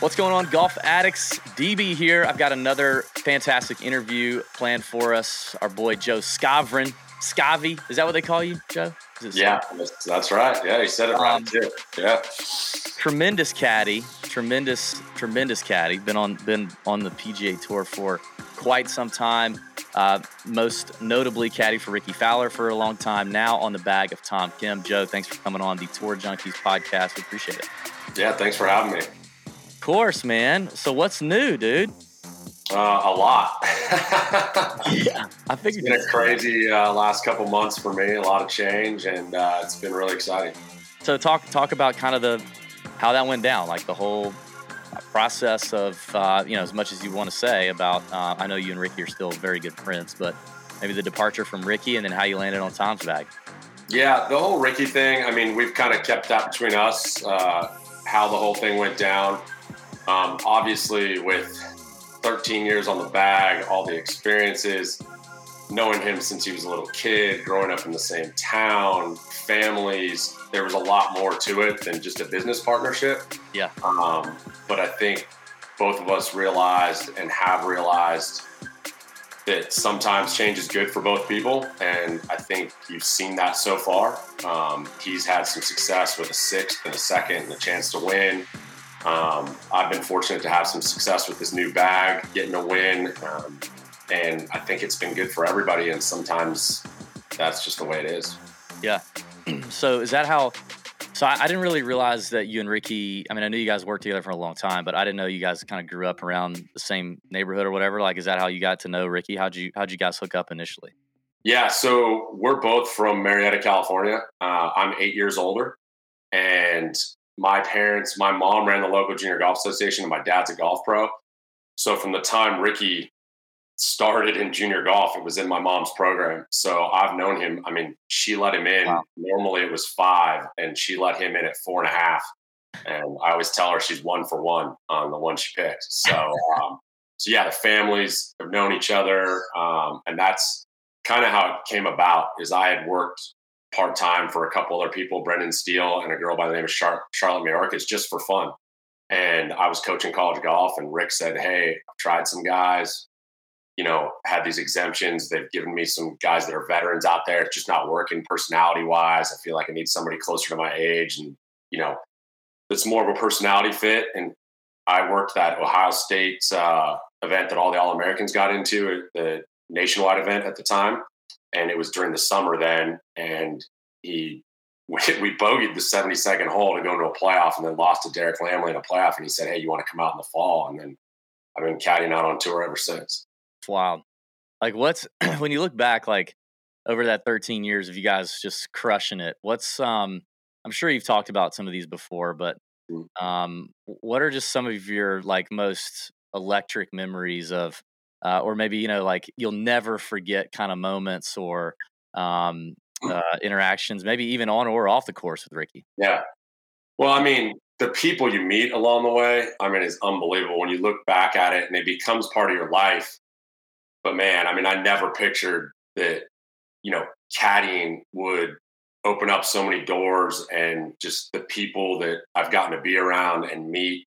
What's going on, golf addicts? DB here. I've got another fantastic interview planned for us. Our boy Joe Skovron. Scavi, is that what they call you, Joe? Is it Yeah, that's, right. Yeah, you said it Um, right too. Yeah. tremendous caddy, tremendous, tremendous caddy. Been on been on the PGA Tour for quite some time. Uh, most notably, caddy for Rickie Fowler for a long time. Now on the bag of Tom Kim. Joe, thanks for coming on the Tour Junkies podcast. We appreciate it. Yeah, thanks for having me. Of course, man. So what's new, dude? Uh, a lot. Yeah, I it's figured. been a crazy uh, last couple months for me. A lot of change, and uh, it's been really exciting. So talk talk about kind of the how that went down, like the whole process of uh, you know as much as you want to say about. Uh, I know you and Rickie are still very good friends, but maybe the departure from Rickie and then how you landed on Tom's bag. Yeah, the whole Rickie thing. I mean, we've kind of kept that between us. Uh, how the whole thing went down. Um, obviously, with 13 years on the bag, all the experiences, knowing him since he was a little kid, growing up in the same town, families, there was a lot more to it than just a business partnership. Yeah. Um, but I think both of us realized and have realized that sometimes change is good for both people. And I think you've seen that so far. Um, he's had some success with a sixth and a second and a chance to win. Um, I've been fortunate to have some success with this new bag, getting a win. Um, and I think it's been good for everybody. And sometimes that's just the way it is. So is that how? So I, I didn't really realize that you and Rickie. I mean, I knew you guys worked together for a long time, but I didn't know you guys kind of grew up around the same neighborhood or whatever. Like, is that how you got to know Rickie? How'd you How'd you guys hook up initially? Yeah, so we're both from Murrieta, California. Uh, I'm eight years older, and my parents, my mom ran the local junior golf association, and my dad's a golf pro. So from the time Rickie started in junior golf, it was in my mom's program. So I've known him. I mean, she let him in. Wow. Normally it was five, and she let him in at four and a half. And I always tell her she's one for one on the one she picked. So, um, so yeah, the families have known each other, um, and that's kind of how it came about is I had worked part time for a couple other people, Brendan Steele and a girl by the name of Char- Charlotte Mayorkas, just for fun. And I was coaching college golf, and Rick said, "Hey, I've tried some guys, you know, had these exemptions. They've given me some guys that are veterans out there. It's just not working personality wise. I feel like I need somebody closer to my age, and you know, it's more of a personality fit." And I worked that Ohio State uh, event that all the All Americans got into, the nationwide event at the time, and it was during the summer then. And he, we, we bogeyed the 72nd hole to go into a playoff, and then lost to Derek Lamely in a playoff. And he said, "Hey, you want to come out in the fall?" And then I've been caddying out on tour ever since. It's wild. Like, what's when you look back, like over that 13 years of you guys just crushing it? What's um? I'm sure you've talked about some of these before, but Mm. um, what are just some of your like most electric memories of, uh, or maybe you know, like you'll never forget kind of moments or um uh, interactions, maybe even on or off the course with Rickie. Yeah. Well, I mean, the people you meet along the way, I mean, is unbelievable when you look back at it and it becomes part of your life. But man, I mean, I never pictured that, you know, caddying would open up so many doors and just the people that I've gotten to be around and meet.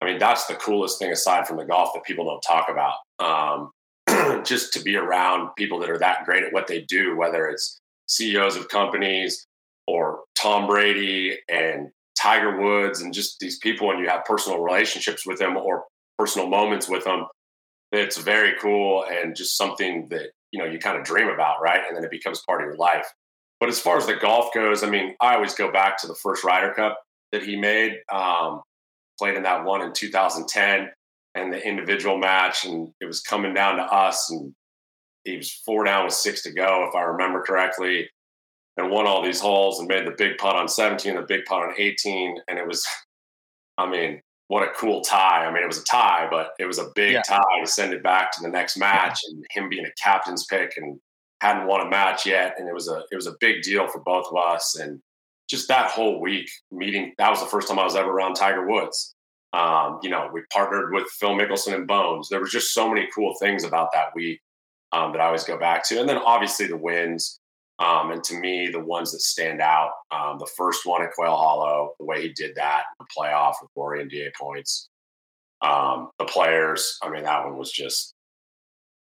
I mean, that's the coolest thing aside from the golf that people don't talk about. Um, just to be around people that are that great at what they do, whether it's CEOs of companies or Tom Brady and Tiger Woods and just these people, and you have personal relationships with them or personal moments with them. It's very cool and just something that you know you kind of dream about, right? And then it becomes part of your life. But as far as the golf goes, I mean, I always go back to the first Ryder Cup that he made. Um, played in that one in 2010 and the individual match, and it was coming down to us, and he was four down with six to go, if I remember correctly, and won all these holes and made the big putt on 17, the big putt on 18, and it was, I mean, what a cool tie. I mean, it was a tie, but it was a big Yeah. tie to send it back to the next match, and him being a captain's pick and hadn't won a match yet, and it was a it was a big deal for both of us, and just that whole week meeting. That was the first time I was ever around Tiger Woods. Um, you know, we partnered with Phil Mickelson and Bones. There was just so many cool things about that week um, that I always go back to, and then obviously the wins. Um, and to me, the ones that stand out, um, the first one at Quail Hollow, the way he did that, the playoff with Rory and DA Points. Um, the players, I mean, that one was just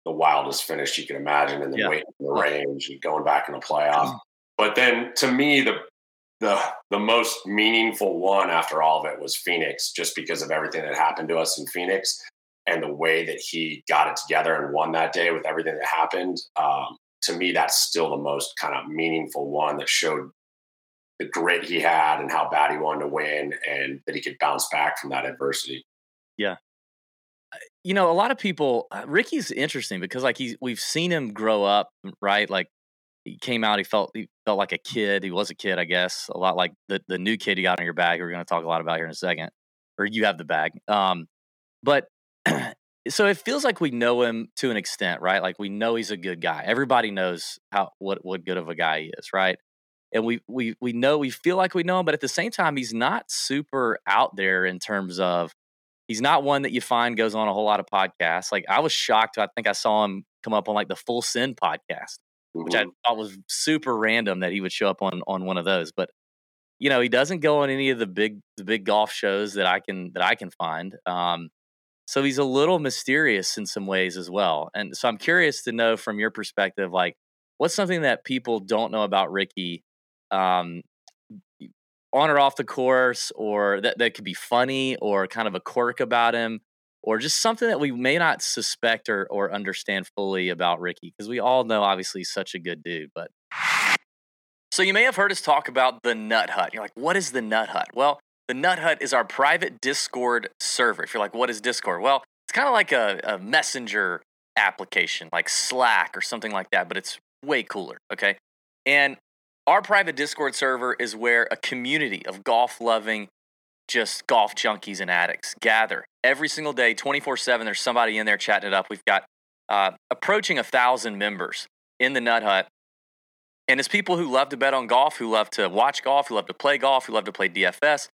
the wildest finish you can imagine, and then yeah. waiting in the range and going back in the playoff. But then, to me, the the the most meaningful one after all of it was Phoenix, just because of everything that happened to us in Phoenix and the way that he got it together and won that day with everything that happened. Um, to me, that's still the most kind of meaningful one that showed the grit he had and how bad he wanted to win and that he could bounce back from that adversity. Yeah. You know, a lot of people, uh, Rickie's interesting because like he's, we've seen him grow up, right? Like he came out, he felt, he felt like a kid. He was a kid, I guess, a lot like the, the new kid you got on your bag. We're going to talk a lot about here in a second, or you have the bag. Um, but so it feels like we know him to an extent, right? Like we know he's a good guy. Everybody knows how what what good of a guy he is, right? And we we we know we feel like we know him, but at the same time, he's not super out there in terms of he's not one that you find goes on a whole lot of podcasts. Like I was shocked. I think I saw him come up on like the Full Send podcast, mm-hmm. which I mm-hmm. thought was super random that he would show up on on one of those. But you know, he doesn't go on any of the big the big golf shows that I can that I can find. Um, so he's a little mysterious in some ways as well. And so I'm curious to know from your perspective, like, what's something that people don't know about Rickie um, on or off the course, or that, that could be funny, or kind of a quirk about him, or just something that we may not suspect or, or understand fully about Rickie? Because we all know, obviously, he's such a good dude. But so you may have heard us talk about the Nut Hut. You're like, what is the Nut Hut? Well, the Nut Hut is our private Discord server. If you're like, what is Discord? Well, it's kind of like a, a messenger application, like Slack or something like that, but it's way cooler. Okay. And our private Discord server is where a community of golf loving, just golf junkies and addicts gather every single day, 24 7. There's somebody in there chatting it up. We've got uh, approaching a thousand members in the Nut Hut. And it's people who love to bet on golf, who love to watch golf, who love to play golf, who love to play DFS,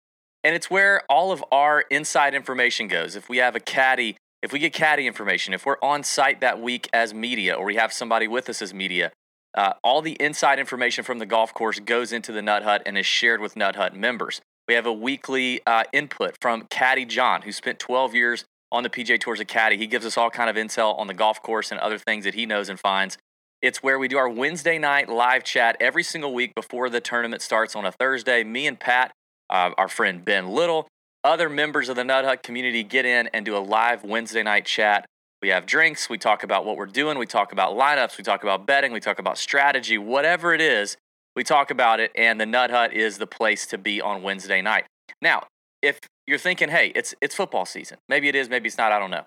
and it's where all of our inside information goes. If we have a caddy, if we get caddy information, if we're on site that week as media, or we have somebody with us as media, uh, all the inside information from the golf course goes into the Nut Hut and is shared with Nut Hut members. We have a weekly uh, input from Caddy John, who spent 12 years on the PGA Tours of Caddy. He gives us all kind of intel on the golf course and other things that he knows and finds. It's where we do our Wednesday night live chat every single week before the tournament starts on a Thursday. Me and Pat uh, our friend Ben Little. Other members of the Nut Hut community get in and do a live Wednesday night chat. We have drinks. We talk about what we're doing. We talk about lineups. We talk about betting. We talk about strategy. Whatever it is, we talk about it. And the Nut Hut is the place to be on Wednesday night. Now, if you're thinking, hey, it's it's football season. Maybe it is. Maybe it's not. I don't know.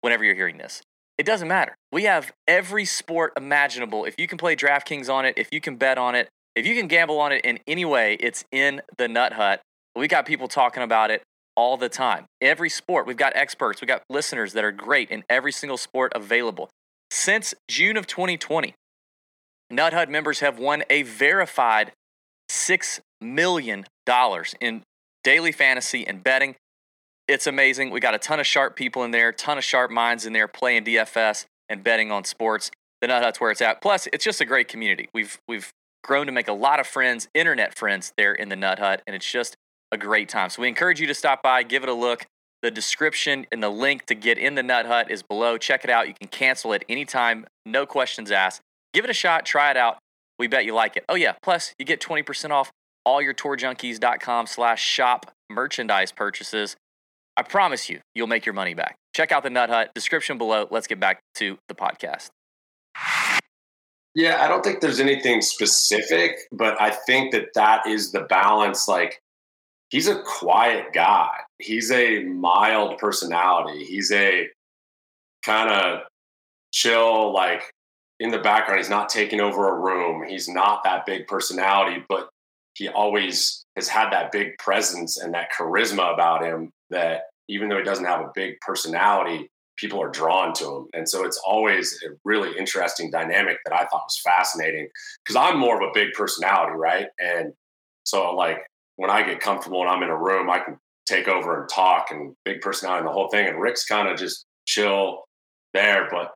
Whenever you're hearing this, it doesn't matter. We have every sport imaginable. If you can play DraftKings on it, if you can bet on it, if you can gamble on it in any way, it's in the Nut Hut. We got people talking about it all the time. Every sport, we've got experts, we've got listeners that are great in every single sport available. Since June of 2020, Nut Hut members have won a verified $6 million in daily fantasy and betting. It's amazing. We got a ton of sharp people in there, ton of sharp minds in there playing DFS and betting on sports. The Nut Hut's where it's at. Plus, it's just a great community. We've we've grown to make a lot of friends, internet friends there in the Nut Hut, and it's just a great time. So we encourage you to stop by, give it a look. The description and the link to get in the Nut Hut is below. Check it out. You can cancel it anytime, no questions asked. Give it a shot, try it out. We bet you like it. Oh yeah, plus you get 20% off all your tourjunkies.com slash shop merchandise purchases. I promise you, you'll make your money back. Check out the Nut Hut, description below. Let's get back to the podcast. Yeah, I don't think there's anything specific, but I think that that is the balance. Like, he's a quiet guy. He's a mild personality. He's a kind of chill, like in the background. He's not taking over a room. He's not that big personality, but he always has had that big presence and that charisma about him that even though he doesn't have a big personality, people are drawn to him. And so it's always a really interesting dynamic that I thought was fascinating because I'm more of a big personality, right? And so, like, when I get comfortable and I'm in a room, I can take over and talk and big personality and the whole thing. And Rick's kind of just chill there, but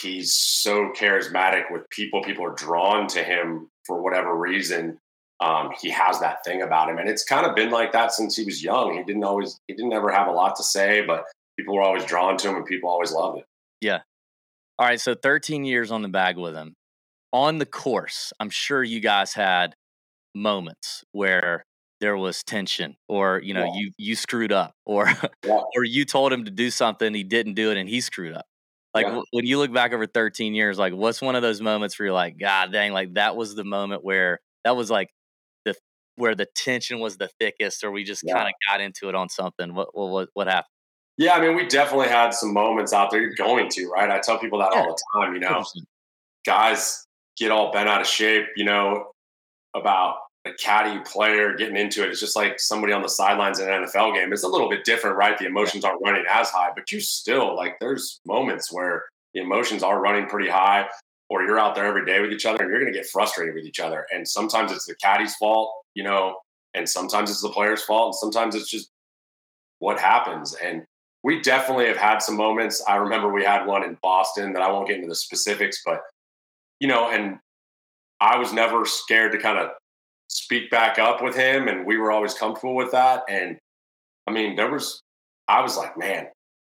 he's so charismatic with people. People are drawn to him for whatever reason. Um, he has that thing about him, and it's kind of been like that since he was young. He didn't always, he didn't ever have a lot to say, but people were always drawn to him, and people always loved it. Yeah. All right. So 13 years on the bag with him. On the course, I'm sure you guys had moments where there was tension or you know Yeah. you you screwed up or Yeah. or you told him to do something he didn't do it and he screwed up like Yeah. w- when you look back over 13 years like what's one of those moments where you're like god dang like that was the moment where that was like the where the tension was the thickest or we just kind of got into it on something what what what, what happened Yeah, I mean, we definitely had some moments out there. You're going to, right? I tell people that all the time. You know, guys get all bent out of shape, you know, about a caddy player getting into it. It's just like somebody on the sidelines in an NFL game. It's a little bit different, right? The emotions aren't running as high, but you still like there's moments where the emotions are running pretty high, or you're out there every day with each other and you're gonna get frustrated with each other. And sometimes it's the caddy's fault, you know, and sometimes it's the player's fault, and sometimes it's just what happens. And we definitely have had some moments. I remember we had one in Boston that I won't get into the specifics, but you know, and I was never scared to kind of speak back up with him, and we were always comfortable with that. And I mean, there was, I was like, man,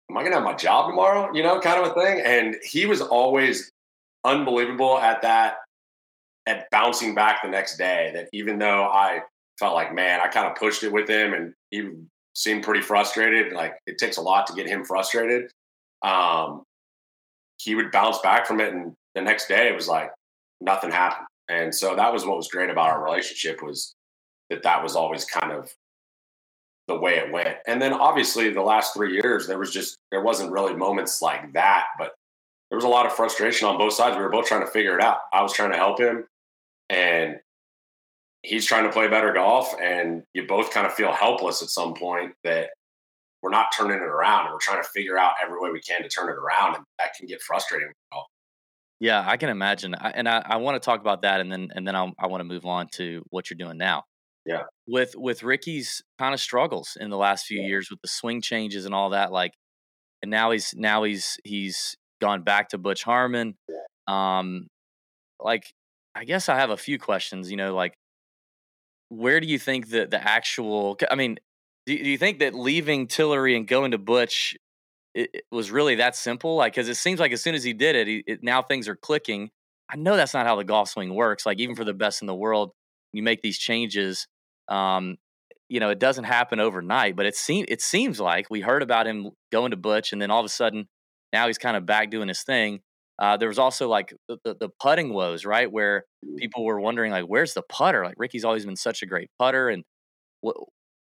am I gonna have my job tomorrow? You know, kind of a thing. And he was always unbelievable at that, at bouncing back the next day. That even though I felt like, man, I kind of pushed it with him, and he seemed pretty frustrated. Like it takes a lot to get him frustrated. Um, he would bounce back from it, and the next day it was like nothing happened. And so that was what was great about our relationship was that that was always kind of the way it went. And then obviously the last three years there was just there wasn't really moments like that, but there was a lot of frustration on both sides. We were both trying to figure it out. I was trying to help him, and he's trying to play better golf. And you both kind of feel helpless at some point that we're not turning it around, and we're trying to figure out every way we can to turn it around, and that can get frustrating. Yeah, I can imagine, I, and I, I want to talk about that, and then and then I'll, I want to move on to what you're doing now. Yeah. with with Rickie's kind of struggles in the last few Yeah. years with the swing changes and all that, like, and now he's now he's he's gone back to Butch Harmon. Um, like, I guess I have a few questions. You know, like, where do you think that the actual? I mean, do, do you think that leaving Tillery and going to Butch it, it was really that simple? Like, because it seems like as soon as he did it, he, it, now things are clicking. I know that's not how the golf swing works. Like, even for the best in the world, you make these changes. Um, you know, it doesn't happen overnight, but it seems it seems like we heard about him going to Butch, and then all of a sudden, now he's kind of back doing his thing. Uh, there was also like the, the, the putting woes, right, where people were wondering like, where's the putter? Like Rickie's always been such a great putter, and what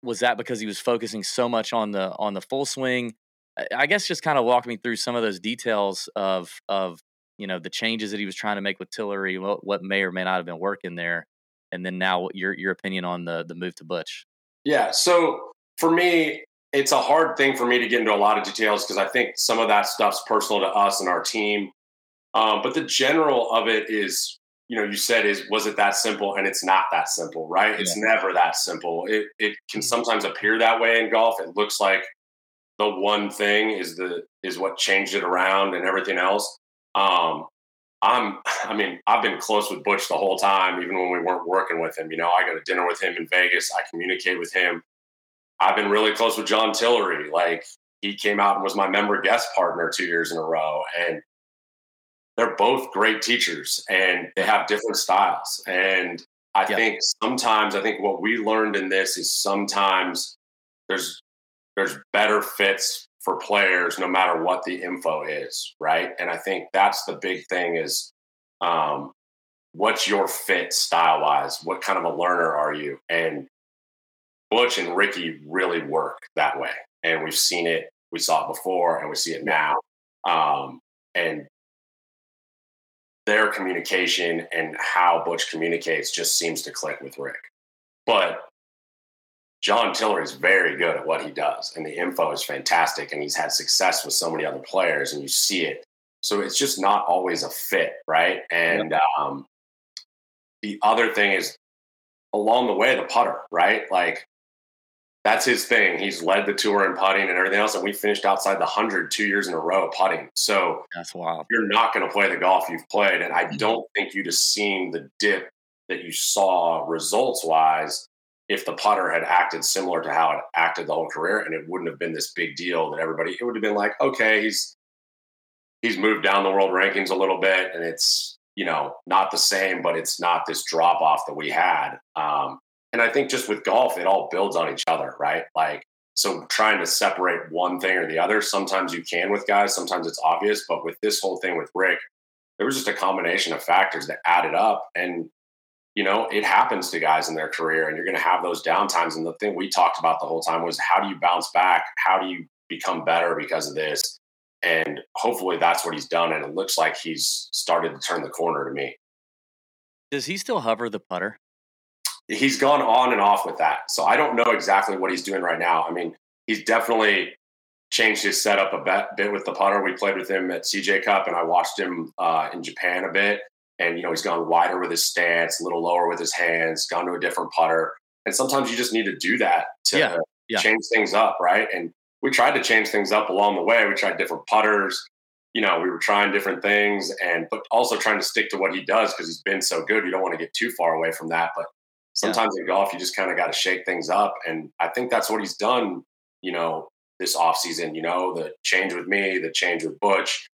was that because he was focusing so much on the on the full swing? I- I guess just kind of walk me through some of those details of of you know the changes that he was trying to make with Tillery, what, what may or may not have been working there, and then now your your opinion on the the move to Butch. Yeah. So for me, it's a hard thing for me to get into a lot of details because I think some of that stuff's personal to us and our team. Um, but the general of it is, you know, you said is was it that simple? And it's not that simple, right? It's never that simple. It it can sometimes appear that way in golf. It looks like the one thing is the is what changed it around and everything else. Um, I'm, I mean, I've been close with Butch the whole time, even when we weren't working with him. You know, I go to dinner with him in Vegas. I communicate with him. I've been really close with John Tillery. Like he came out and was my member guest partner two years in a row, and they're both great teachers, and they have different styles. And I Yeah. think sometimes, I think what we learned in this is sometimes there's there's better fits for players no matter what the info is right? And i think that's the big thing is um, what's your fit style wise what kind of a learner are you? And butch and rickie really work that way. And we've seen it we saw it before and we see it now. Um, and their communication and how butch communicates just seems to click with rick but John Tiller is very good at what he does, and the info is fantastic, and he's had success with so many other players, and you see it. So it's just not always a fit, right? And um, the other thing is along the way, the putter, right? Like that's his thing. He's led the tour in putting and everything else, and we finished outside the hundred two years in a row putting. So that's wild. You're not going to play the golf you've played, and I mm-hmm. don't think you'd have seen the dip that you saw results wise if the putter had acted similar to how it acted the whole career, and it wouldn't have been this big deal that everybody. It would have been like, okay, he's he's moved down the world rankings a little bit, and it's you know not the same, but it's not this drop off that we had. Um, and I think just with golf, it all builds on each other, right? Like, so trying to separate one thing or the other, sometimes you can with guys, sometimes it's obvious. But with this whole thing with Rick, there was just a combination of factors that added up. And, you know, it happens to guys in their career, and you're going to have those downtimes. And the thing we talked about the whole time was how do you bounce back? How do you become better because of this? And hopefully that's what he's done. And it looks like he's started to turn the corner to me. Does he still hover the putter? He's gone on and off with that. So I don't know exactly what he's doing right now. I mean, he's definitely changed his setup a bit, bit with the putter. We played with him at CJ Cup, and I watched him uh, in Japan a bit. And you know, he's gone wider with his stance, a little lower with his hands, gone to a different putter. And sometimes you just need to do that to yeah, yeah. change things up, right? And we tried to change things up along the way. We tried different putters. You know, we were trying different things, and but also trying to stick to what he does because he's been so good. You don't want to get too far away from that, but sometimes yeah. in golf you just kind of got to shake things up and i think that's what he's done you know this offseason you know the change with me the change with butch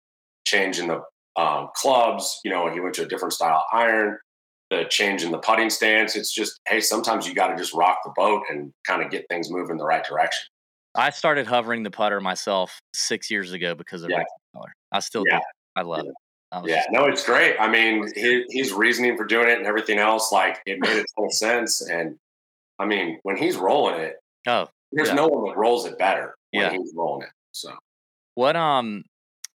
change in the um, clubs you know he went to a different style iron the change in the putting stance it's just hey sometimes you got to just rock the boat and kind of get things moving the right direction i started hovering the putter myself six years ago because of yeah. Ricky Miller. i still yeah. do i love yeah. it yeah, just... no, it's great. I mean, his, his reasoning for doing it and everything else, like it made a ton of sense. And I mean, when he's rolling it, oh, there's yeah. no one that rolls it better when yeah. he's rolling it. So, what um,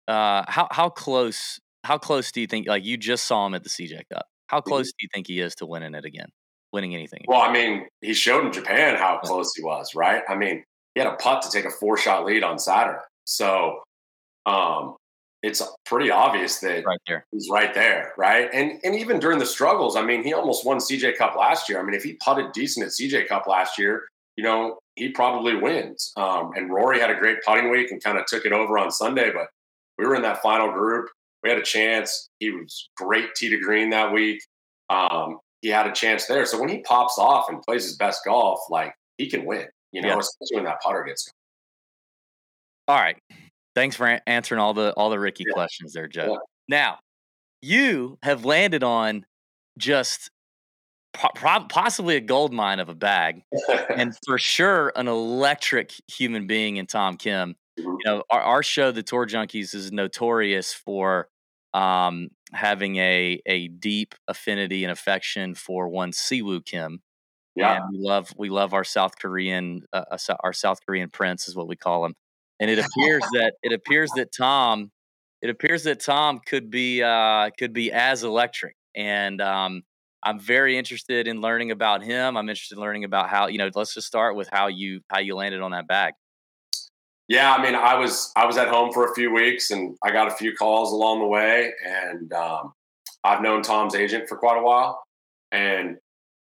uh, how how close how close do you think? Like you just saw him at the CJ Cup. How mm-hmm. close do you think he is to winning it again? Winning anything? Well, I mean, he showed in Japan how close he was, right? I mean, he had a putt to take a four shot lead on Saturday. So, um, it's pretty obvious that right he's right there, right? And and even during the struggles, I mean, he almost won CJ Cup last year. I mean, if he putted decent at CJ Cup last year, you know, he probably wins. Um, and Rory had a great putting week and kind of took it over on Sunday, but we were in that final group. We had a chance. He was great tee to green that week. Um, he had a chance there. So when he pops off and plays his best golf, like he can win, you know, yeah. especially when that putter gets going. All right. Thanks for answering all the all the Rickie yeah. questions there, Joe. Yeah. Now, you have landed on just po- possibly a gold mine of a bag, and for sure an electric human being in Tom Kim. Mm-hmm. You know, our, our show, the Tour Junkies, is notorious for um, having a a deep affinity and affection for one Siwoo Kim. Yeah, and we love we love our South Korean uh, uh our South Korean prince is what we call him and it appears that it appears that Tom, it appears that Tom could be uh, could be as electric, and um, I'm very interested in learning about him. I'm interested in learning about how you know. Let's just start with how you how you landed on that bag. Yeah, I mean, I was I was at home for a few weeks, and I got a few calls along the way, and um, I've known Tom's agent for quite a while, and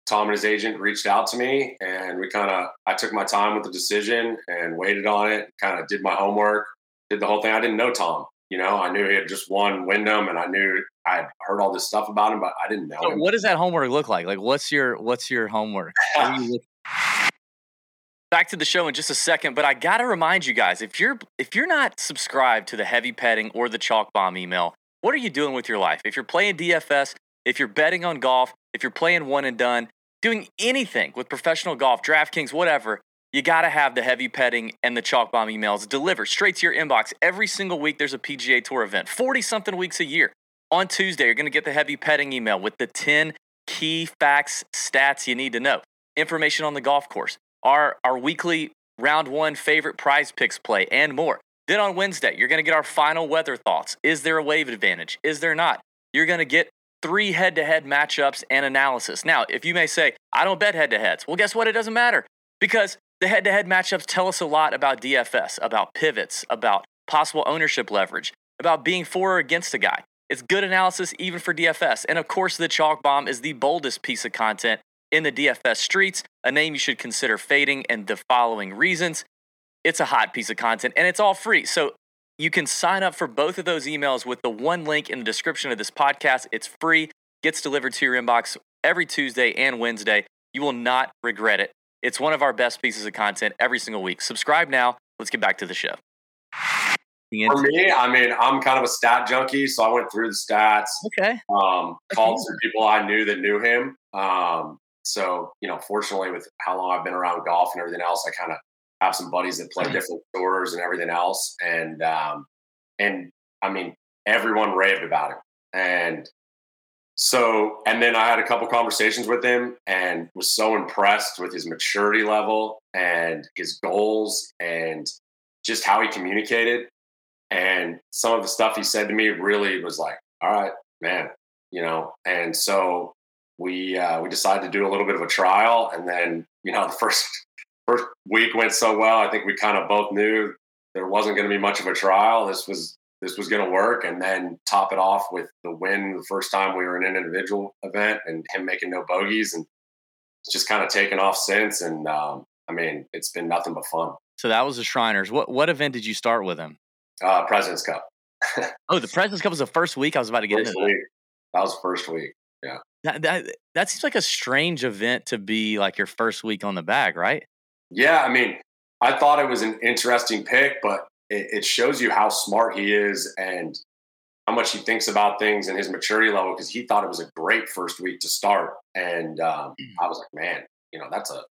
Tom and his agent reached out to me and we kind of, I took my time with the decision and waited on it, kind of did my homework, did the whole thing. I didn't know Tom, you know, I knew he had just won Wyndham and I knew I had heard all this stuff about him, but I didn't know so him. What does that homework look like? Like what's your, what's your homework? you Back to the show in just a second, but I got to remind you guys, if you're, if you're not subscribed to the heavy petting or the chalk bomb email, what are you doing with your life? If you're playing DFS, if you're betting on golf, if you're playing one and done, doing anything with professional golf, DraftKings, whatever, you got to have the heavy petting and the chalk bomb emails delivered straight to your inbox. Every single week, there's a PGA Tour event, 40 something weeks a year. On Tuesday, you're going to get the heavy petting email with the 10 key facts, stats you need to know, information on the golf course, our, our weekly round one favorite prize picks play, and more. Then on Wednesday, you're going to get our final weather thoughts. Is there a wave advantage? Is there not? You're going to get three head to head matchups and analysis. Now, if you may say, I don't bet head to heads, well, guess what? It doesn't matter because the head to head matchups tell us a lot about DFS, about pivots, about possible ownership leverage, about being for or against a guy. It's good analysis even for DFS. And of course, the chalk bomb is the boldest piece of content in the DFS streets, a name you should consider fading, and the following reasons. It's a hot piece of content and it's all free. So you can sign up for both of those emails with the one link in the description of this podcast. It's free, gets delivered to your inbox every Tuesday and Wednesday. You will not regret it. It's one of our best pieces of content every single week. Subscribe now. Let's get back to the show. For me, I mean, I'm kind of a stat junkie, so I went through the stats. Okay. Um, called some people I knew that knew him. Um, so you know, fortunately, with how long I've been around golf and everything else, I kind of have some buddies that play different tours and everything else. And um, and I mean, everyone raved about him. And so, and then I had a couple conversations with him and was so impressed with his maturity level and his goals and just how he communicated. And some of the stuff he said to me really was like, all right, man, you know. And so we uh, we decided to do a little bit of a trial, and then you know the first first week went so well. I think we kind of both knew there wasn't going to be much of a trial. This was this was going to work, and then top it off with the win the first time we were in an individual event, and him making no bogeys, and it's just kind of taken off since. And um, I mean, it's been nothing but fun. So that was the Shriners. What what event did you start with him? Uh, President's Cup. oh, the President's Cup was the first week. I was about to get first into week. That. that was first week. Yeah. That, that that seems like a strange event to be like your first week on the bag, right? Yeah, I mean, I thought it was an interesting pick, but it, it shows you how smart he is and how much he thinks about things and his maturity level. Because he thought it was a great first week to start, and um, I was like, man, you know, that's a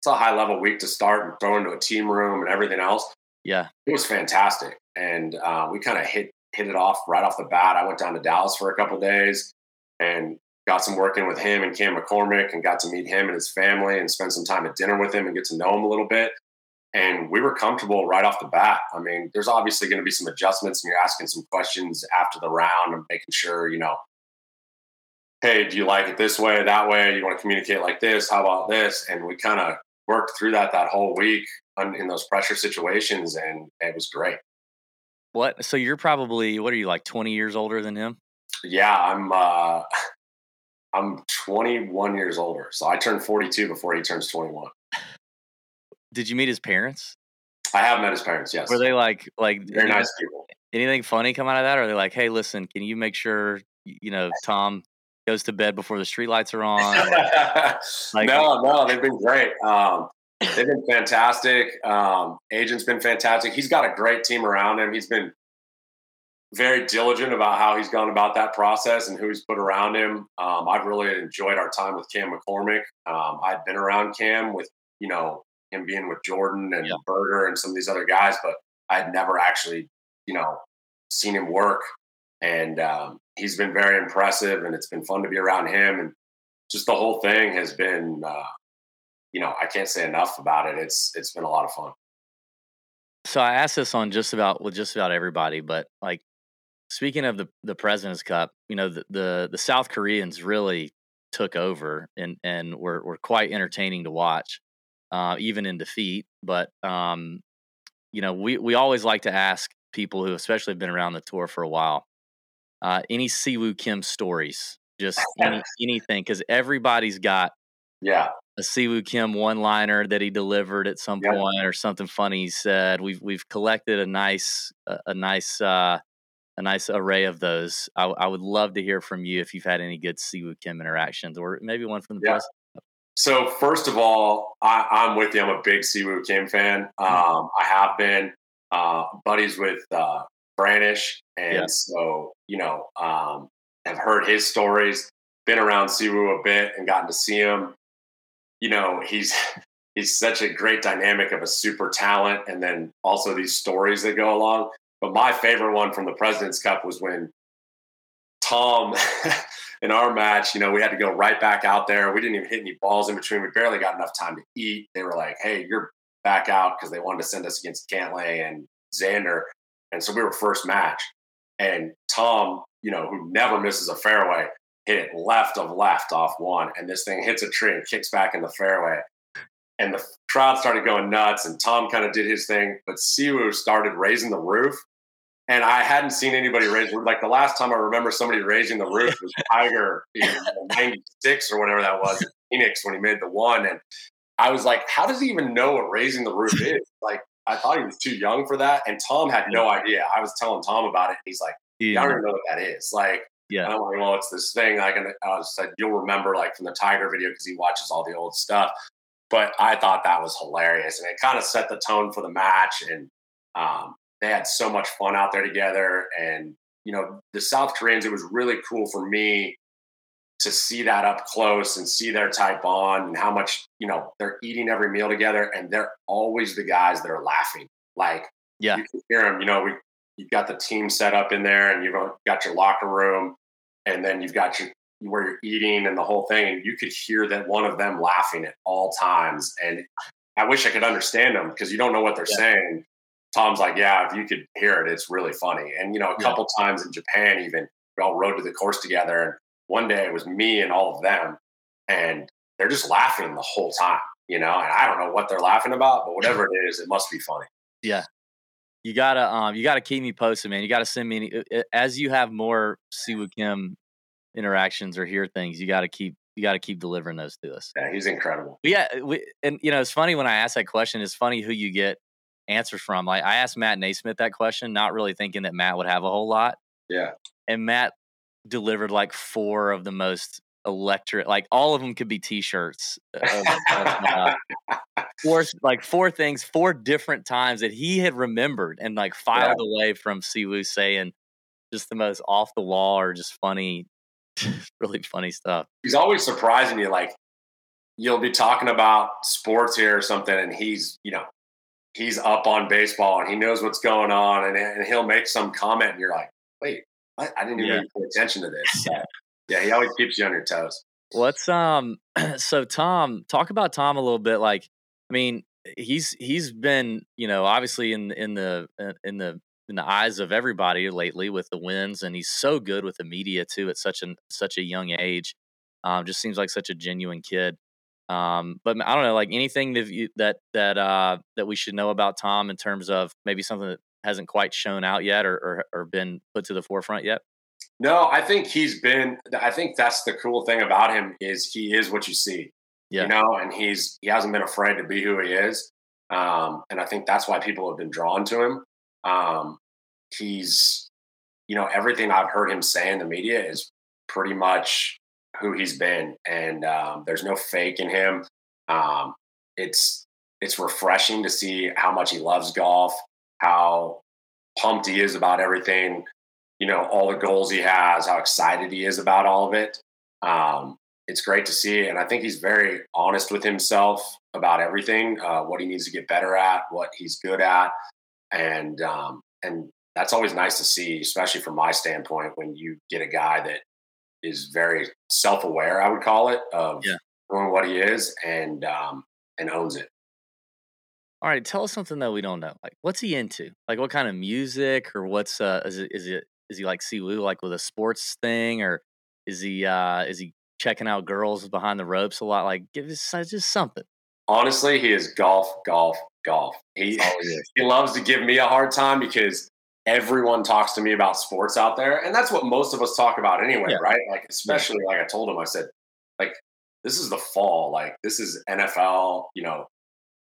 it's a high level week to start and throw into a team room and everything else. Yeah, it was fantastic, and uh, we kind of hit hit it off right off the bat. I went down to Dallas for a couple days and got some work in with him and Cam McCormick and got to meet him and his family and spend some time at dinner with him and get to know him a little bit. And we were comfortable right off the bat. I mean, there's obviously going to be some adjustments and you're asking some questions after the round and making sure, you know, hey, do you like it this way, that way? You want to communicate like this? How about this? And we kind of worked through that that whole week in those pressure situations and it was great. What? So you're probably, what are you, like 20 years older than him? Yeah, I'm, uh, I'm 21 years older. So I turned 42 before he turns 21. Did you meet his parents? I have met his parents. Yes. Were they like like very nice people? Anything funny come out of that? Or are they like, hey, listen, can you make sure you know Tom goes to bed before the streetlights are on? like, no, no, they've been great. Um, they've been fantastic. Um, agent's been fantastic. He's got a great team around him. He's been very diligent about how he's gone about that process and who he's put around him. Um, I've really enjoyed our time with Cam McCormick. Um, I've been around Cam with, you know, him being with Jordan and yeah. Berger and some of these other guys, but I'd never actually, you know, seen him work. And um, he's been very impressive, and it's been fun to be around him. And just the whole thing has been, uh, you know, I can't say enough about it. It's it's been a lot of fun. So I asked this on just about with just about everybody, but like speaking of the the President's Cup, you know the the, the South Koreans really took over and and were were quite entertaining to watch, uh, even in defeat. But um, you know, we we always like to ask people who especially have been around the tour for a while, uh, any Siwoo Kim stories, just any, anything, because everybody's got yeah a Siwoo Kim one liner that he delivered at some yep. point or something funny he said. We've we've collected a nice a, a nice uh, a nice array of those. I, I, would love to hear from you if you've had any good Siwoo Kim interactions or maybe one from the yeah. press. So first of all, I, am with you. I'm a big Siwoo Kim fan. Hmm. Um, I have been uh, buddies with uh, Branish, and yeah. so you know, um, have heard his stories. Been around Siwoo a bit and gotten to see him. You know, he's he's such a great dynamic of a super talent, and then also these stories that go along. But my favorite one from the President's Cup was when Tom, in our match, you know, we had to go right back out there. We didn't even hit any balls in between. We barely got enough time to eat. They were like, hey, you're back out because they wanted to send us against Cantlay and Xander. And so we were first match. And Tom, you know, who never misses a fairway, hit it left of left off one. And this thing hits a tree and kicks back in the fairway and the crowd started going nuts and tom kind of did his thing but siwoo started raising the roof and i hadn't seen anybody raise like the last time i remember somebody raising the roof was tiger in 96 or whatever that was Phoenix when he made the one, and I was like, how does he even know what raising the roof is? Like, I thought he was too young for that, and Tom had no idea. I was telling Tom about it, and he's like, yeah. I don't even know what that is. Like, yeah. I'm like, well, it's this thing. I can, I said, you'll remember like from the Tiger video because he watches all the old stuff. But I thought that was hilarious, and it kind of set the tone for the match. And um, they had so much fun out there together. And you know, the South Koreans, it was really cool for me to see that up close and see their tight bond and how much you know they're eating every meal together, and they're always the guys that are laughing. Like, yeah, you can hear them. You know, we you've got the team set up in there, and you've got your locker room, and then you've got your where you're eating and the whole thing, and you could hear that one of them laughing at all times. And I wish I could understand them because you don't know what they're yeah. saying. Tom's like, yeah, if you could hear it, it's really funny. And you know, a yeah. couple times in Japan, even we all rode to the course together, and one day it was me and all of them, and they're just laughing the whole time. You know, and I don't know what they're laughing about, but whatever it is, it must be funny. Yeah, you gotta um you gotta keep me posted, man. You gotta send me any, uh, uh, as you have more Siwoo Kim interactions or hear things. You gotta keep you gotta keep delivering those to us. Yeah, he's incredible. But yeah, we, and you know it's funny when I ask that question. It's funny who you get answers from. Like I asked Matt NeSmith that question, not really thinking that Matt would have a whole lot. Yeah, and Matt delivered like four of the most electric like all of them could be t-shirts of, of, uh, four like four things four different times that he had remembered and like filed yeah. away from Siwoo saying just the most off the wall or just funny really funny stuff he's always surprising you like you'll be talking about sports here or something and he's you know he's up on baseball and he knows what's going on and, and he'll make some comment and you're like wait I, I didn't even yeah. pay attention to this Yeah, he always keeps you on your toes. What's um so Tom, talk about Tom a little bit like I mean, he's he's been, you know, obviously in in the uh, in the in the eyes of everybody lately with the wins and he's so good with the media too at such an such a young age. Um just seems like such a genuine kid. Um but I don't know like anything that you, that that uh that we should know about Tom in terms of maybe something that hasn't quite shown out yet or or, or been put to the forefront yet? No, I think he's been. I think that's the cool thing about him is he is what you see. Yeah. You know, and he's he hasn't been afraid to be who he is, um, and I think that's why people have been drawn to him. Um, he's, you know, everything I've heard him say in the media is pretty much who he's been, and um, there's no fake in him. Um, it's it's refreshing to see how much he loves golf, how pumped he is about everything you know, all the goals he has, how excited he is about all of it. Um, it's great to see. And I think he's very honest with himself about everything, uh, what he needs to get better at, what he's good at. And, um, and that's always nice to see, especially from my standpoint, when you get a guy that is very self-aware, I would call it, of yeah. knowing what he is and, um, and owns it. All right, tell us something that we don't know. Like, what's he into? Like, what kind of music, or what's uh, is it is it is he like Siwoo like with a sports thing or is he uh is he checking out girls behind the ropes a lot? Like give us just something. Honestly, he is golf, golf, golf. He he loves to give me a hard time because everyone talks to me about sports out there, and that's what most of us talk about anyway, yeah. right? Like especially yeah. like I told him, I said, like this is the fall, like this is NFL, you know,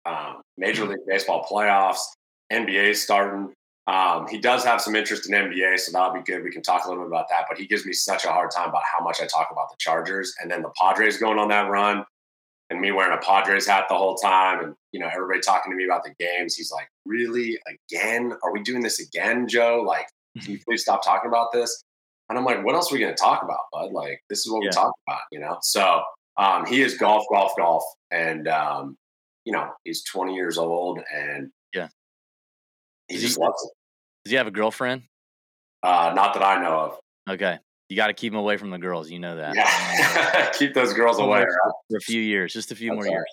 um, Major mm-hmm. League Baseball playoffs, NBA starting. Um, he does have some interest in NBA, so that'll be good. We can talk a little bit about that. But he gives me such a hard time about how much I talk about the Chargers and then the Padres going on that run, and me wearing a Padres hat the whole time, and you know everybody talking to me about the games. He's like, "Really? Again? Are we doing this again, Joe? Like, can you please stop talking about this?" And I'm like, "What else are we going to talk about, bud? Like, this is what yeah. we talk about, you know?" So um, he is golf, golf, golf, and um, you know he's 20 years old, and yeah, he just loves it. Does he have a girlfriend? Uh, not that I know of. Okay. You got to keep him away from the girls. You know that. Yeah. keep those girls away right? for a few years, just a few more years.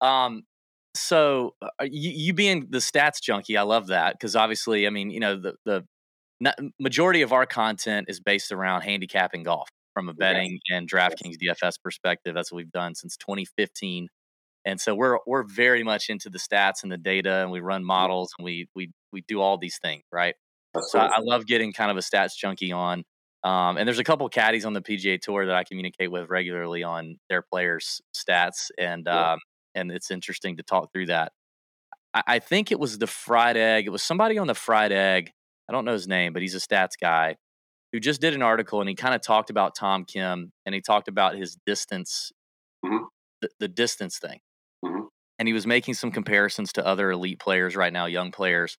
Um, so uh, you, you being the stats junkie, I love that because obviously, I mean, you know, the the majority of our content is based around handicapping golf from a betting yes. and DraftKings yes. DFS perspective. That's what we've done since 2015. And so we're we're very much into the stats and the data, and we run mm-hmm. models and we we we do all these things, right? so I, I, love getting kind of a stats junkie on. Um, and there's a couple caddies on the PGA Tour that I communicate with regularly on their players' stats, and Yeah. um, and it's interesting to talk through that. I, I think it was the fried egg. It was somebody on the fried egg. I don't know his name, but he's a stats guy who just did an article and he kind of talked about Tom Kim and he talked about his distance, Mhm. the, the distance thing. Mhm. And he was making some comparisons to other elite players right now, young players,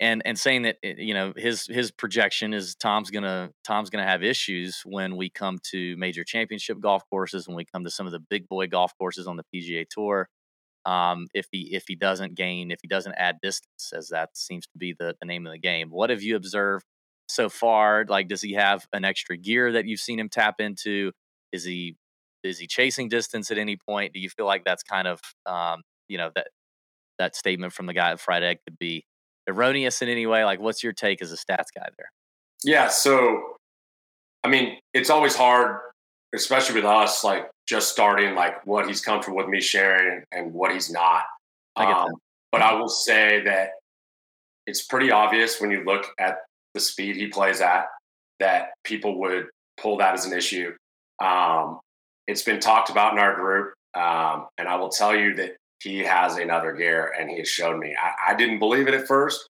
and and saying that eh, you know his his projection is Tom's gonna Tom's gonna have issues when we come to major championship golf courses, when we come to some of the big boy golf courses on the PGA Tour. Um, if he if he doesn't gain, if he doesn't add distance, as that seems to be the, the name of the game. What have you observed so far? Like, does he have an extra gear that you've seen him tap into? Is he is he chasing distance at any point? Do you feel like that's kind of um, you know that that statement from the guy at Fried Egg could be erroneous in any way? Like, what's your take as a stats guy there? Yeah. So, I mean, it's always hard, especially with us, like just starting, like what he's comfortable with me sharing and, and what he's not. I. Um, but I will say that it's pretty obvious when you look at the speed he plays at that people would pull that as an issue. Um, it's been talked about in our group, um, and I will tell you that he has another gear, and he has shown me. I, I didn't believe it at first,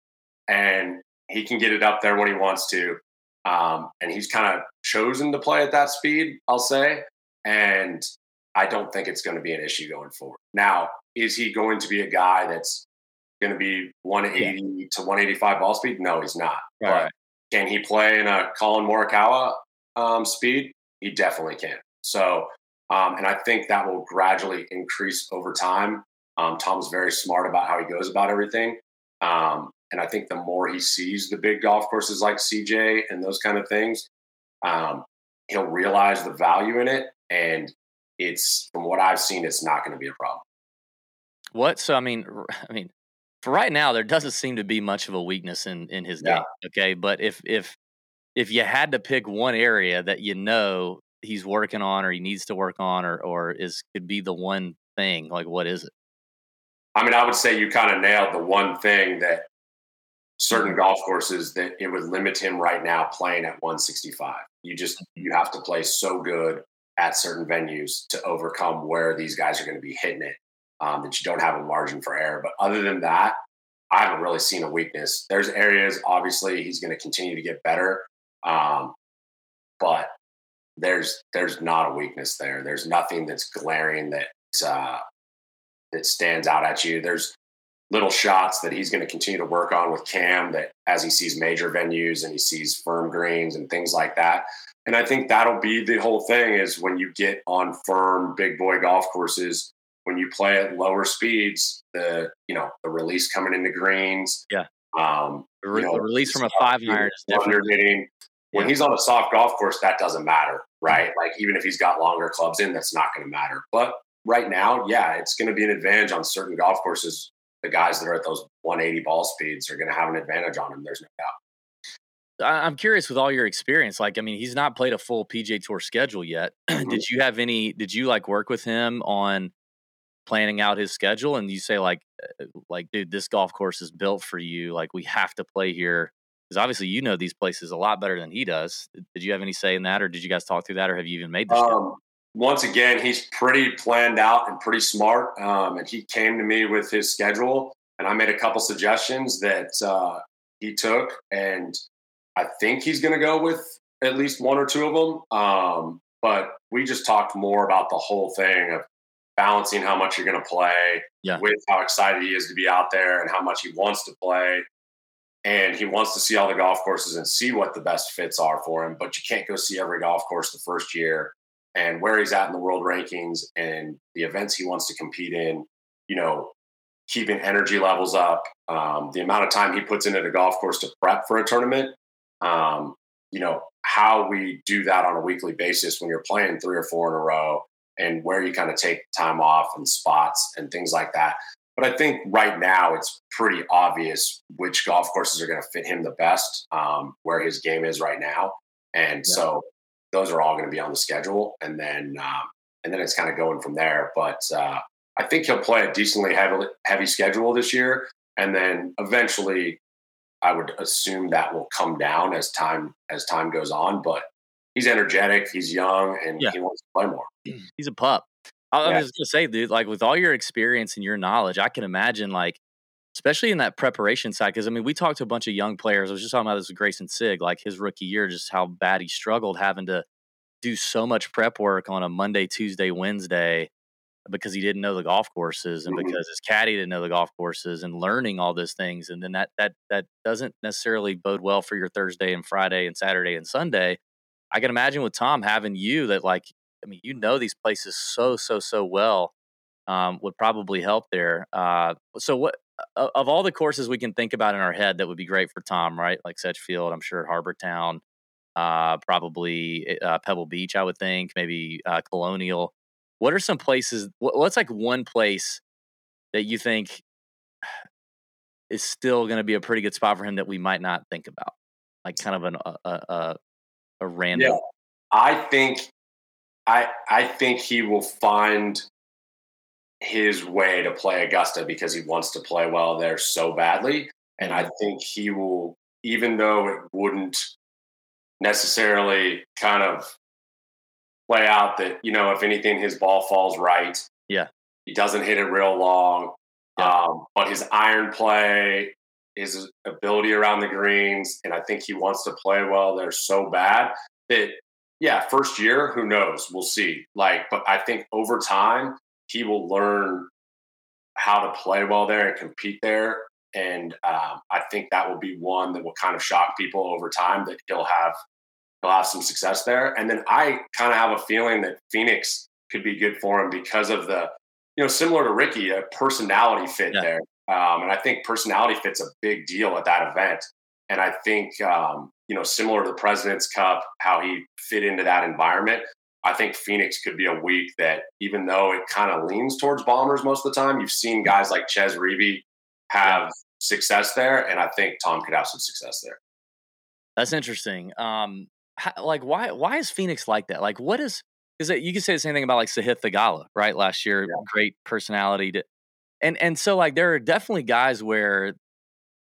and he can get it up there when he wants to. Um, and he's kind of chosen to play at that speed, I'll say. And I don't think it's going to be an issue going forward. Now, is he going to be a guy that's going to be 180 to 185 ball speed? No, he's not. Right, but can he play in a Collin Morikawa um, speed? He definitely can. So, um, and I think that will gradually increase over time. Um, Tom's very smart about how he goes about everything. Um, and I think the more he sees the big golf courses like CJ and those kind of things, um, he'll realize the value in it. And it's from what I've seen, it's not going to be a problem. What? So I mean, I mean, for right now, there doesn't seem to be much of a weakness in in his Yeah. game. Okay, but if if if you had to pick one area that you know he's working on, or he needs to work on, or or is could be the one thing, like what is it? I mean, I would say you kind of nailed the one thing that certain golf courses that it would limit him right now playing at 165. You just you have to play so good at certain venues to overcome where these guys are going to be hitting it um, that you don't have a margin for error. But other than that, I haven't really seen a weakness. There's areas obviously he's going to continue to get better, um, but there's there's not a weakness there. There's nothing that's glaring that uh, that stands out at you. There's little shots that he's going to continue to work on with Cam that as he sees major venues and he sees firm greens and things like that. And I think that'll be the whole thing is when you get on firm big boy golf courses, when you play at lower speeds, the you know, the release coming into greens. Yeah. Um, The, re- you know, the release from a five iron is different. hitting. When Yeah. he's on a soft golf course, that doesn't matter, right? Like even if he's got longer clubs in, that's not going to matter. But right now, yeah, it's going to be an advantage on certain golf courses. The guys that are at those 180 ball speeds are going to have an advantage on him. There's no doubt. I'm curious with all your experience. Like, I mean, he's not played a full PGA Tour schedule yet. did you have any? Did you like work with him on planning out his schedule? And you say like, uh, like, dude, this golf course is built for you. Like, we have to play here because obviously you know these places a lot better than he does. Did you have any say in that, or did you guys talk through that, or have you even made the? Um, once again, he's pretty planned out and pretty smart. Um, and he came to me with his schedule, and I made a couple suggestions that uh, he took, and I think he's going to go with at least one or two of them. Um, but we just talked more about the whole thing of balancing how much you're going to play Yeah. with how excited he is to be out there and how much he wants to play. And he wants to see all the golf courses and see what the best fits are for him. But you can't go see every golf course the first year and where he's at in the world rankings and the events he wants to compete in, you know, keeping energy levels up, um, the amount of time he puts into the golf course to prep for a tournament, um, you know, how we do that on a weekly basis when you're playing three or four in a row and where you kind of take time off and spots and things like that. But I think right now it's pretty obvious which golf courses are going to fit him the best, um, where his game is right now. And Yeah. so those are all going to be on the schedule, and then um, and then it's kind of going from there. But uh, I think he'll play a decently heavy heavy schedule this year, and then eventually, I would assume that will come down as time as time goes on. But he's energetic, he's young, and Yeah. he wants to play more. He's a pup. I, I Yeah. was gonna say, dude, like with all your experience and your knowledge, I can imagine like, especially in that preparation side, because I mean, we talked to a bunch of young players. I was just talking about this with Grayson Sigg, like his rookie year, just how bad he struggled having to do so much prep work on a Monday, Tuesday, Wednesday because he didn't know the golf courses and Mhm. because his caddy didn't know the golf courses and learning all those things and then that that that doesn't necessarily bode well for your Thursday and Friday and Saturday and Sunday. I can imagine with Tom having you that like I mean you know these places so so so well um, would probably help there. Uh, so what of all the courses we can think about in our head that would be great for Tom, right? Like Sedgefield, I'm sure Harbor Town, uh, probably uh, Pebble Beach, I would think, maybe uh, Colonial. What are some places? what- What's like one place that you think is still going to be a pretty good spot for him that we might not think about, like kind of an a a, a, a random. Yeah. I think I I think he will find his way to play Augusta because he wants to play well there so badly. And I think he will, even though it wouldn't necessarily kind of play out that, you know, if anything, his ball falls right. Yeah. He doesn't hit it real long. Yeah. Um, but his iron play, his ability around the greens, and I think he wants to play well there so bad that yeah, first year, who knows? We'll see. Like, but I think over time he will learn how to play well there and compete there. And um, I think that will be one that will kind of shock people over time that he'll have he'll have some success there. And then I kind of have a feeling that Phoenix could be good for him because of the you know similar to Rickie, a personality fit Yeah. there. Um, and I think personality fit's a big deal at that event. And I think um, you know similar to the President's Cup, how he fit into that environment. I think Phoenix could be a week that, even though it kind of leans towards bombers most of the time, you've seen guys like Chez Reavie have success there, and I think Tom could have some success there. That's interesting. Um, how, like why why is Phoenix like that? Like what is because you can say the same thing about like Sahith Theegala, right? Last year, Yeah. great personality to, and and so like there are definitely guys where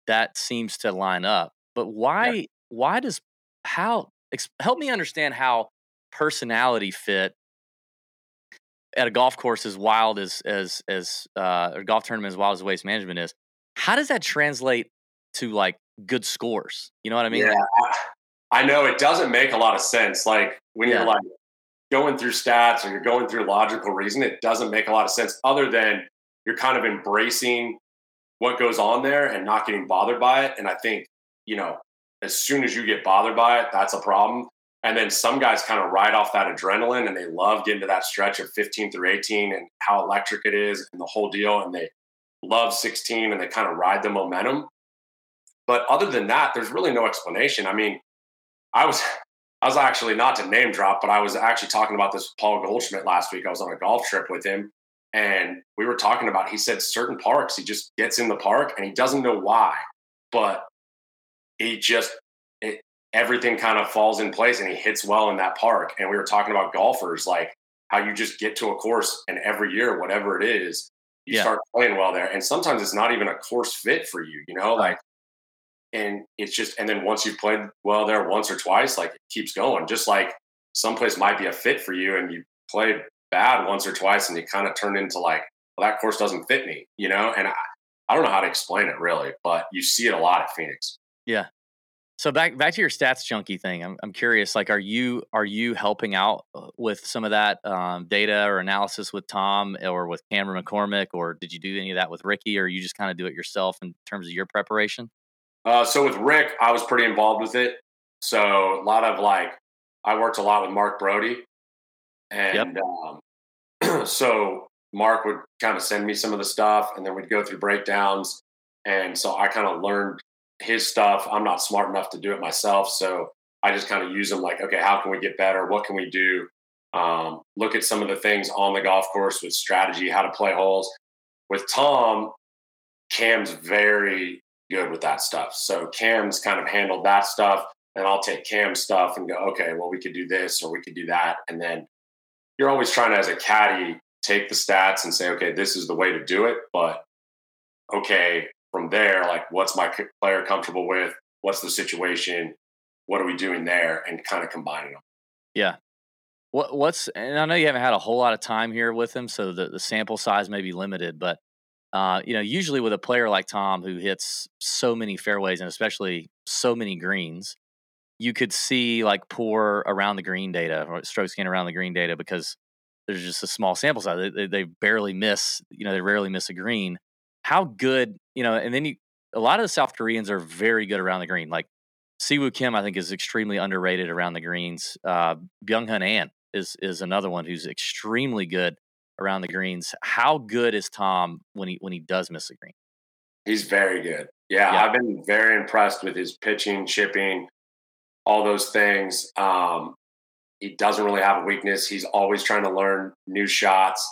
that seems to line up. But why why does how ex, help me understand how personality fit at a golf course as wild as as as uh, a golf tournament as wild as waste management is? How does that translate to like good scores? You know what I mean? yeah, I, know it doesn't make a lot of sense. Like when Yeah. you're like going through stats or you're going through logical reason, it doesn't make a lot of sense. Other than you're kind of embracing what goes on there and not getting bothered by it. And I think you know, as soon as you get bothered by it, that's a problem. And then some guys kind of ride off that adrenaline and they love getting to that stretch of 15 through 18 and how electric it is and the whole deal. And they love 16 and they kind of ride the momentum. But other than that, there's really no explanation. I mean, I was I was actually not to name drop, but I was actually talking about this with Paul Goldschmidt last week. I was on a golf trip with him and we were talking about he said certain parks he just gets in the park and he doesn't know why, but he just everything kind of falls in place and he hits well in that park. And we were talking about golfers like how you just get to a course and every year, whatever it is, you Yeah. start playing well there. And sometimes it's not even a course fit for you, you know, Right. like and it's just and then once you've played well there once or twice, like it keeps going. Just like someplace might be a fit for you and you play bad once or twice and you kind of turn into like, well, that course doesn't fit me, you know? And I, I don't know how to explain it really, but you see it a lot at Phoenix. Yeah. So back back to your stats junkie thing. I'm I'm curious. Like, are you are you helping out uh, with some of that um, data or analysis with Tom or with Cameron McCormick, or did you do any of that with Rickie, or you just kind of do it yourself in terms of your preparation? Uh, so with Rick, I was pretty involved with it. So a lot of like, I worked a lot with Mark Broadie, and um, so Mark would kind of send me some of the stuff, and then we'd go through breakdowns. And so I kind of learned his stuff. I'm not smart enough to do it myself, so I just kind of use them like, okay, how can we get better? What can we do? Um, look at some of the things on the golf course with strategy, how to play holes. With Tom, Cam's very good with that stuff. So Cam's kind of handled that stuff, and I'll take Cam's stuff and go, okay, well, we could do this or we could do that. And then you're always trying to, as a caddy, take the stats and say, okay, this is the way to do it. But okay, from there, like, what's my player comfortable with? What's the situation? What are we doing there? And kind of combining them. Yeah. What what's and I know you haven't had a whole lot of time here with him, so the, the sample size may be limited, but uh, you know, usually with a player like Tom who hits so many fairways and especially so many greens, you could see like poor around the green data or strokes gained around the green data because there's just a small sample size. They, they barely miss, you know, they rarely miss a green. How good, you know, and then you, a lot of the South Koreans are very good around the green. Like Siwoo Kim, I think, is extremely underrated around the greens. Uh, Byung Hun An is is another one who's extremely good around the greens. How good is Tom when he when he does miss a green? He's very good. Yeah, yeah. I've been very impressed with his pitching, chipping, all those things. Um, he doesn't really have a weakness. He's always trying to learn new shots,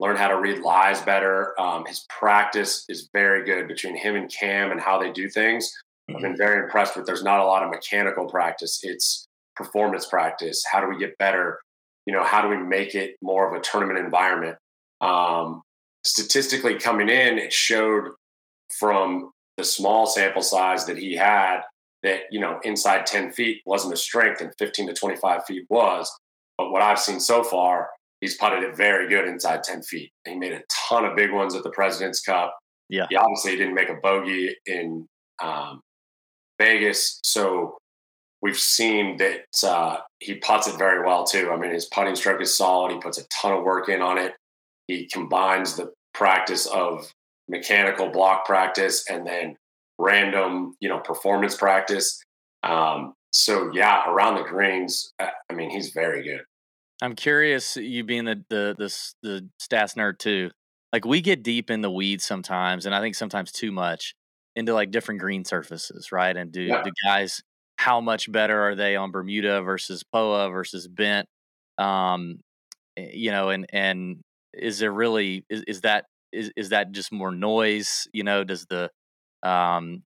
learn how to read lies better. Um, his practice is very good between him and Cam and how they do things. Mm-hmm. I've been very impressed with. There's not a lot of mechanical practice. It's performance practice. How do we get better? You know, how do we make it more of a tournament environment? Um, statistically, coming in, it showed from the small sample size that he had that you know inside 10 feet wasn't a strength and 15 to 25 feet was but what i've seen so far he's putted it very good inside 10 feet. He made a ton of big ones at the president's cup. Yeah. He obviously didn't make a bogey in um, vegas. So we've seen that uh, he puts it very well too. I mean his putting stroke is solid. He puts a ton of work in on it. He combines the practice of mechanical block practice and then random, you know, performance practice. Um, so yeah, around the greens, uh, I mean, he's very good. I'm curious, you being the the the, the stats nerd too. Like we get deep in the weeds sometimes, and I think sometimes too much into like different green surfaces, right? And do yeah. do guys how much better are they on Bermuda versus POA versus bent? Um, eh, you know, and and is there really is, is that is is that just more noise? You know, does the um,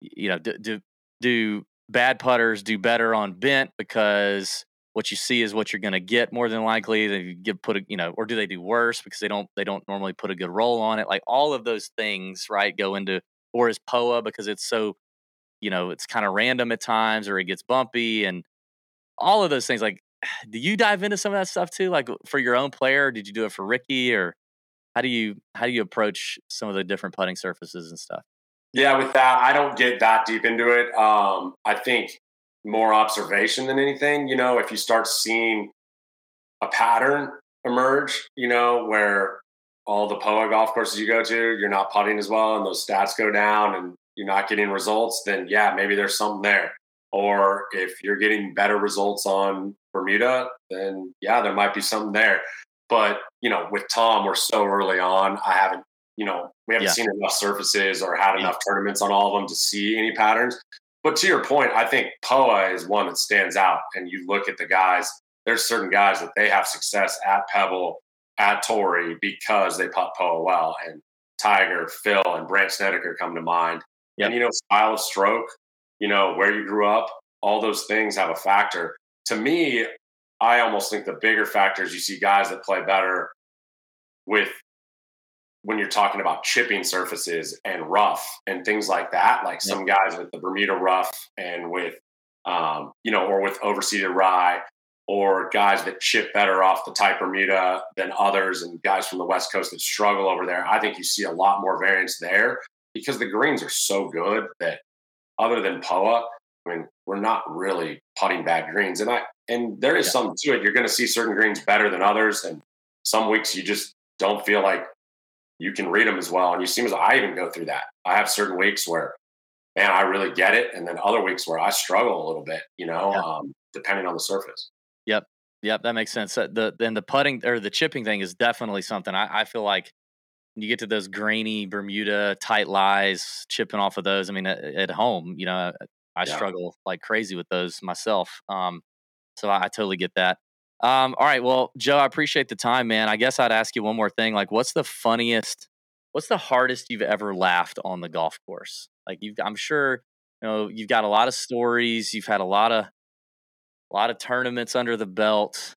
you know, do, do, do bad putters do better on bent because what you see is what you're going to get more than likely. They get put a, you know, or do they do worse because they don't they don't normally put a good roll on it? Like all of those things, right, go into or is POA because it's so, you know, it's kind of random at times or it gets bumpy and all of those things. Like, do you dive into some of that stuff too? Like for your own player, did you do it for rickie or how do you how do you approach some of the different putting surfaces and stuff? Yeah, with that, I don't get that deep into it. Um, I think more observation than anything. You know, if you start seeing a pattern emerge, you know, where all the POA golf courses you go to, you're not putting as well and those stats go down and you're not getting results, then yeah, maybe there's something there. Or if you're getting better results on Bermuda, then yeah, there might be something there. But, you know, with Tom, we're so early on. I haven't you know, we haven't yeah. seen enough surfaces or had enough yeah. tournaments on all of them to see any patterns. But to your point, I think POA is one that stands out. And you look at the guys, there's certain guys that they have success at Pebble, at Torrey because they putt POA well. And Tiger, Phil, and Brandt Snedeker come to mind. Yep. And, you know, style of stroke, you know, where you grew up, all those things have a factor. To me, I almost think the bigger factors you see guys that play better with when you're talking about chipping surfaces and rough and things like that, like some guys with the Bermuda rough and with, um, you know, or with overseeded rye, or guys that chip better off the type Bermuda than others, and guys from the West Coast that struggle over there. I think you see a lot more variance there because the greens are so good that other than POA, I mean, we're not really putting bad greens. And I and there is yeah. something to it. You're going to see certain greens better than others, and some weeks you just don't feel like you can read them as well. And you seem as I even go through that. I have certain weeks where, man, I really get it, and then other weeks where I struggle a little bit. You know, yeah. um, depending on the surface. Yep, yep, that makes sense. The then the putting or the chipping thing is definitely something I, I feel like you get to those grainy Bermuda tight lies, chipping off of those. I mean, at, at home, you know, I yeah. struggle like crazy with those myself. Um, so I, I totally get that. Um, all right. Well, Joe, I appreciate the time, man. I guess I'd ask you one more thing. Like, what's the funniest, what's the hardest you've ever laughed on the golf course? Like, you've, I'm sure, you know, you've got a lot of stories. You've had a lot of, a lot of tournaments under the belt,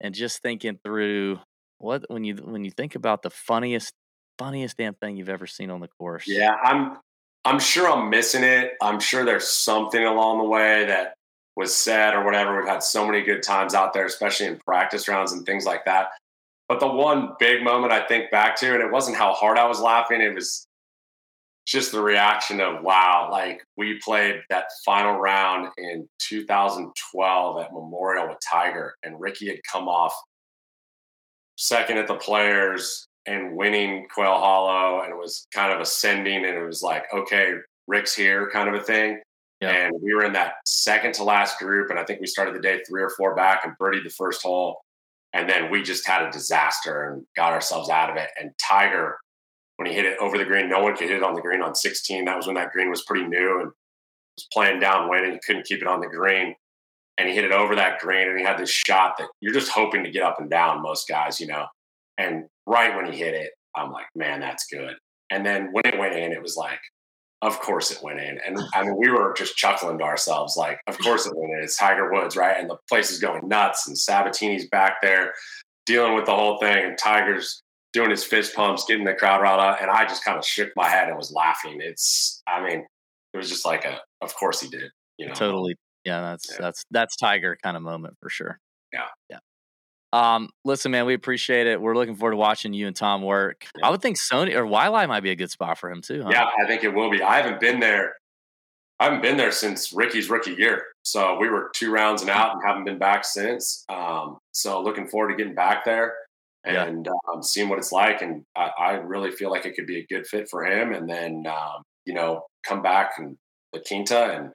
and just thinking through what when you when you think about the funniest, funniest damn thing you've ever seen on the course. Yeah, I'm, I'm sure I'm missing it. I'm sure there's something along the way that was said or whatever. We've had so many good times out there, especially in practice rounds and things like that. But the one big moment I think back to, and it wasn't how hard I was laughing, it was just the reaction of wow, like we played that final round in 2012 at Memorial with Tiger, and Rickie had come off second at the players and winning Quail Hollow, and it was kind of ascending, and it was like, okay, Rick's here, kind of a thing. And we were in that second to last group, and I think we started the day three or four back and birdied the first hole. And then we just had a disaster and got ourselves out of it. And Tiger, when he hit it over the green, no one could hit it on the green on 16. That was when that green was pretty new and was playing downwind and he couldn't keep it on the green. And he hit it over that green and he had this shot that you're just hoping to get up and down, most guys, you know. And right when he hit it, I'm like, man, that's good. And then when it went in, it was like, of course it went in. And I mean, we were just chuckling to ourselves, like, of course it went in. It's Tiger Woods, right? And the place is going nuts. And Sabatini's back there dealing with the whole thing. And Tiger's doing his fist pumps, getting the crowd riled up. And I just kind of shook my head and was laughing. It's, I mean, it was just like a, of course he did, you know. Totally. Yeah, that's yeah. that's that's Tiger kind of moment for sure. Yeah. Yeah. Um, listen, man, we appreciate it. We're looking forward to watching you and Tom work. I would think Sony or Waialae might be a good spot for him too. Huh? Yeah, I think it will be. I haven't been there. I haven't been there since Rickie's rookie year. So we were two rounds and out and haven't been back since. Um, so looking forward to getting back there and yeah. um, seeing what it's like. And I, I, really feel like it could be a good fit for him. And then, um, you know, come back and La Quinta and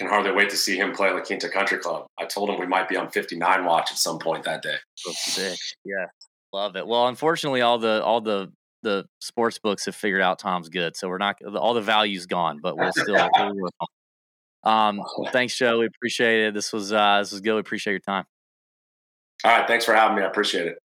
can hardly wait to see him play La Quinta Country Club. I told him we might be on 59 watch at some point that day. Oh, sick. Yeah. Love it. Well, unfortunately, all the all the the sports books have figured out Tom's good, so we're not all the value's gone, but we'll still. um, thanks, Joe. We appreciate it. This was uh, this was good. We appreciate your time. All right, thanks for having me. I appreciate it.